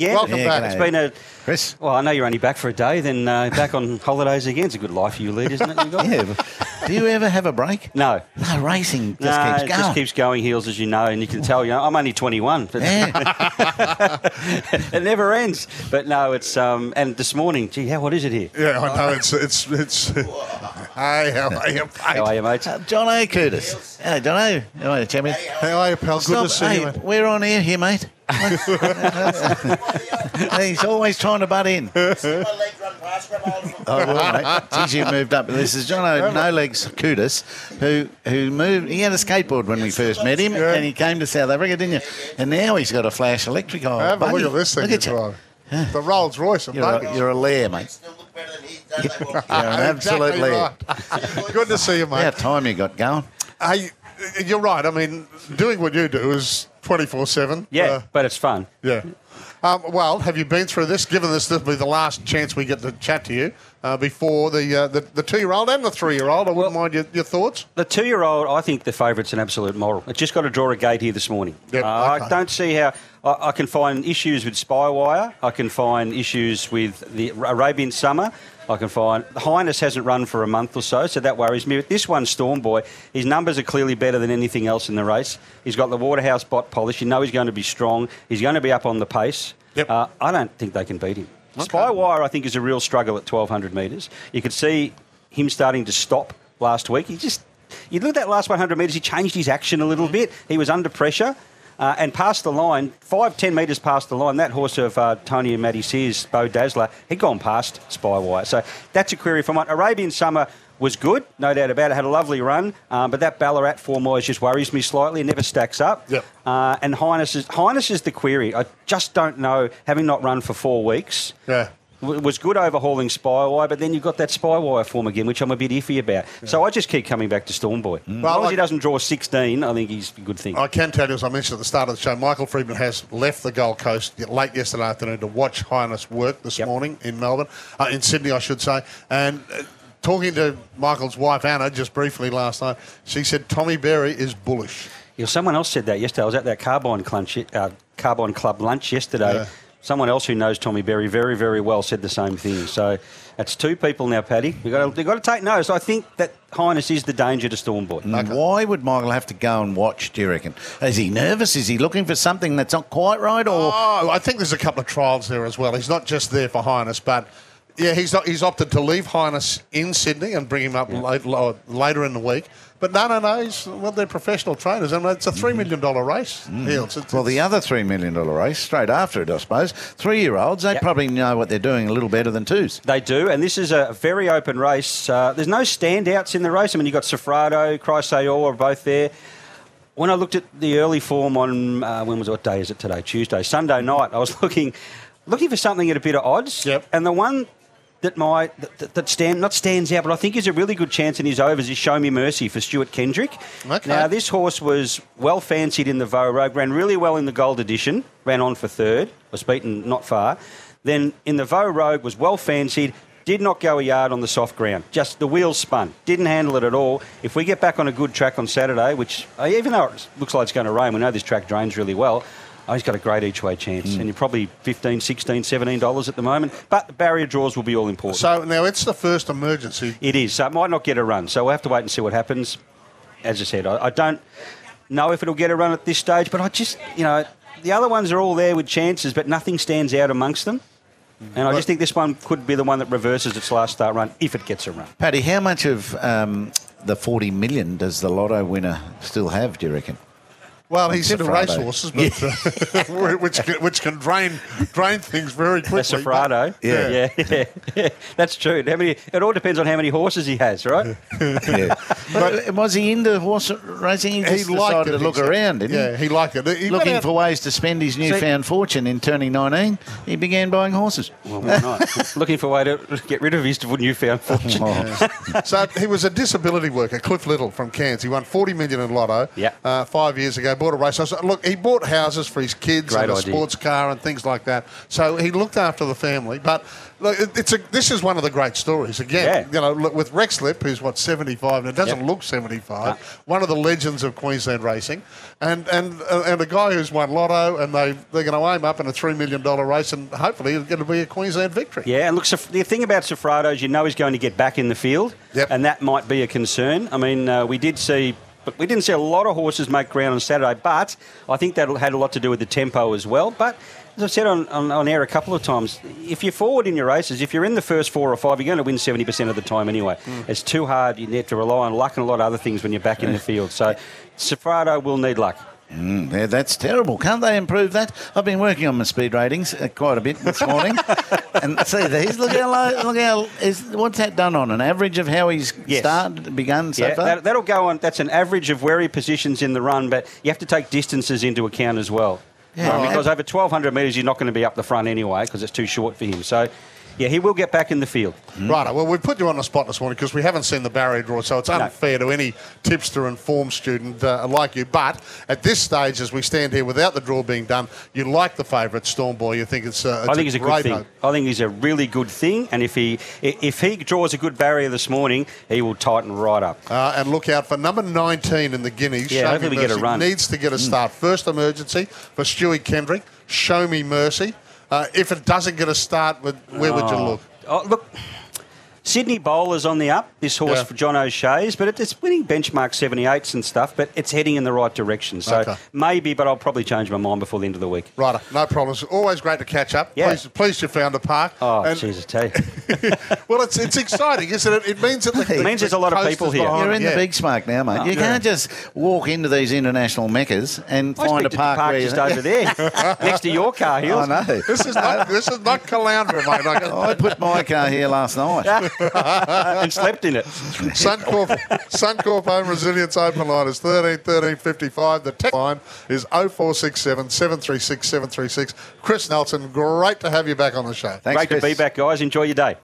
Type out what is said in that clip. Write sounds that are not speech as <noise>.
Yeah, Welcome yeah, back. It's been a Chris. Well, I know you're only back for a day, then uh, <laughs> back on holidays again. It's a good life for you, lead, isn't it? You guys? Yeah. Do you ever have a break? No. No, racing just no, keeps it going. just keeps going Heals, as you know, and you can tell. You know, I'm only 21. But Yeah. <laughs> it never ends. But no, it's um. And this morning, gee, how what is it here? Yeah, I know. It's it's it's. Hey, how are you, How are you, <laughs> mate? Uh, John O. Curtis. Hello, John O. How are you, champion? How are you, pal? Good Stop. to see hey, you, mate. we're on air here, mate. <laughs> <laughs> He's always trying to butt in. Oh, well, mate. Since you moved up, this is John O. No Legs Kudus, who who moved. He had a skateboard when we first met him, Yeah. and he came to South Africa, didn't you? And now he's got a flash electric. Oh, Have a look at this thing. Look at you're The Rolls Royce You're a, buggies. you're a lair, mate. You're an absolute Exactly lair. right. <laughs> Good to see you, mate. How time you got going? Hey, you're right. I mean, doing what you do is 24 7. Yeah, but it's fun. yeah. Um, well, have you been through this? Given this, this will be the last chance we get to chat to you uh, before the, uh, the the two year old and the three year old. I wouldn't mind your, your thoughts. The two-year-old, I think the favourite's an absolute moral. It's just got to draw a gate here this morning. Yep, Uh, okay. I don't see how I, I can find issues with Spywire. I can find issues with the Arabian Summer. I can find Highness hasn't run for a month or so, so that worries me. But this one, Storm Boy, his numbers are clearly better than anything else in the race. He's got the Waterhouse Bott polish. You know he's going to be strong. He's going to be up on the pace. Yep. Uh, I don't think they can beat him. Spywire, I think, is a real struggle at 1,200 metres. You could see him starting to stop last week. He just, you look at that last 100 metres, he changed his action a little bit. He was under pressure. Uh, and past the line, five, ten metres past the line, that horse of uh, Tony and Matty Sears, Bo Dazzler, he'd gone past Spywire. So that's a query for mine. Arabian Summer was good, no doubt about it, had a lovely run, um, but that Ballarat form wise just worries me slightly. It never stacks up. Yep. Uh, and Highness is, Highness is the query. I just don't know, having not run for four weeks, Yeah. W- was good overhauling Spywire, but then you've got that Spywire form again, which I'm a bit iffy about. So I just keep coming back to Storm Boy. As long Well, as he doesn't draw 16, I think he's a good thing. I can tell you, as I mentioned at the start of the show, Michael Freedman has left the Gold Coast late yesterday afternoon to watch Highness work this Yep. morning in Melbourne, uh, in Sydney, I should say. And uh, talking to Michael's wife, Anna, just briefly last night, she said Tommy Berry is bullish. Yeah, someone else said that yesterday. I was at that Carbine, clunch, uh, Carbine Club lunch yesterday. Yeah. Someone else who knows Tommy Berry very, very well said the same thing. So that's two people now, Paddy. We've got to, we've got to take notice. I think that Highness is the danger to Storm Boy. And Why would Michael have to go and watch, do you reckon? Is he nervous? Is he looking for something that's not quite right? Or Oh, I think there's a couple of trials there as well. He's not just there for Highness, but yeah, he's not, he's opted to leave Highness in Sydney and bring him up late, lo- later in the week. But no, no, no. He's, well, they're professional trainers, and it's a three million dollar race. Heals. It's, Well, the other $3 million race, straight after it, I suppose, three year olds, they Yep. probably know what they're doing a little better than twos. They do, and this is a very open race. Uh, there's no standouts in the race. I mean, you've got Sofrado, Chrysaor are both there. When I looked at the early form on, uh, when was it, what day is it today? Tuesday, Sunday night, I was <laughs> looking looking for something at a bit of odds. Yep. And the one that my that, that- stand not stands out, but I think is a really good chance in his overs is Show Me Mercy for Stuart Kendrick. Okay. Now this horse was well fancied in the Vo Rogue, ran really well in the Gold Edition, ran on for third, was beaten not far. Then in the Vo Rogue was well fancied. Did not go a yard on the soft ground. Just the wheels spun. Didn't handle it at all. If we get back on a good track on Saturday, which uh, even though it looks like it's going to rain, we know this track drains really well. Oh, he's got a great each way chance, and you're probably 15 16 $17 at the moment. But the barrier draws will be all important. so now it's the first emergency. It is. So it might not get a run. So we'll have to wait and see what happens. As I said, I, I don't know if it'll get a run at this stage, but I just, you know, the other ones are all there with chances, but nothing stands out amongst them. And I just think this one could be the one that reverses its last start run if it gets a run. Paddy, how much of um, the 40 million does the lotto winner still have, do you reckon? Well, he's into Sofrado. racehorses, but uh, <laughs> which can, which can drain drain things very quickly. That's Sofrado. but- Yeah. yeah, yeah, <laughs> That's true. How many? It all depends on how many horses he has, right? Yeah. <laughs> but, was he into horse racing? He He just liked decided it. to look said. around, didn't yeah, he? he liked it. He Looking out- for ways to spend his newfound fortune in turning 19, he began buying horses. Well, why not? Looking for a way to get rid of his newfound fortune. Oh. So he was a disability worker, Cliff Little from Cairns. He won 40 million in lotto Yeah. uh, five years ago. Bought a racehorse. Look, he bought houses for his kids Great and a idea. sports car and things like that. So he looked after the family. But look, it's a, this is one of the great stories. Again, Yeah. you know, look, with Rex Lipp, who's what 75, and it doesn't Yep. look 75. One of the legends of Queensland racing, and and uh, and a guy who's won lotto, and they they're going to aim up in a three million dollar race, and hopefully it's going to be a Queensland victory. Yeah, and look, Sof- the thing about Sofrado is you know he's going to get back in the field, Yep. and that might be a concern. I mean, uh, we did see. But we didn't see a lot of horses make ground on Saturday, but I think that had a lot to do with the tempo as well. But as I've said on, on, on air a couple of times, if you're forward in your races, if you're in the first four or five, you're going to win 70% of the time anyway. Mm. It's too hard. You need to rely on luck and a lot of other things when you're back in the field. So Sofrado will need luck. Mm, yeah, that's terrible. Can't they improve that? I've been working on my speed ratings uh, quite a bit this <laughs> morning. and see these. Look how low. Look how is what's that done on an average of how he's Yes. started begun so yeah, far? that, that'll go on. That's an average of where he positions in the run, but you have to take distances into account as well. Yeah. Because over 1,200 metres, you're not going to be up the front anyway because it's too short for him. So, yeah, he will get back in the field. Right. Well, we've put you on the spot this morning because we haven't seen the barrier draw, so it's unfair to any tipster and form student uh, like you. But at this stage, as we stand here without the draw being done, you like the favourite Storm Boy. You think it's, uh, it's I think he's a good thing. hope. I think he's a really good thing, and if he if he draws a good barrier this morning, he will tighten right up. Uh, and look out for number 19 in the Guineas. Yeah, Show hopefully we get a run. Needs to get a start. First emergency for Stewie Kendrick. Show Me Mercy. Uh, if it doesn't get a start, where would you look? Oh, look, Sydney Bowler's on the up. This horse Yeah. for John O'Shea's, but it's winning benchmark 78s and stuff. But it's heading in the right direction. So Okay. maybe, but I'll probably change my mind before the end of the week. Right, no problems. Always great to catch up. Yeah. Pleased, pleased you found a park. Oh, And- Jesus, <laughs> tell you. well, it's it's exciting, isn't it? It means that the, It means there's a lot of people here. You're in yeah. the big smoke now, mate. Oh, you can't just walk into these international meccas and I find a expected park, park where just over there, <laughs> next to your car, here. <laughs> I know. This is not this is not Caloundra, mate. I I put my car here last night. <laughs> and slept in it. Suncorp, Suncorp Home Resilience Open Line is 13 13 55. The text line is 0467 736 736. Chris Nelson, great to have you back on the show. Thanks, Great to be back, guys. Enjoy your day.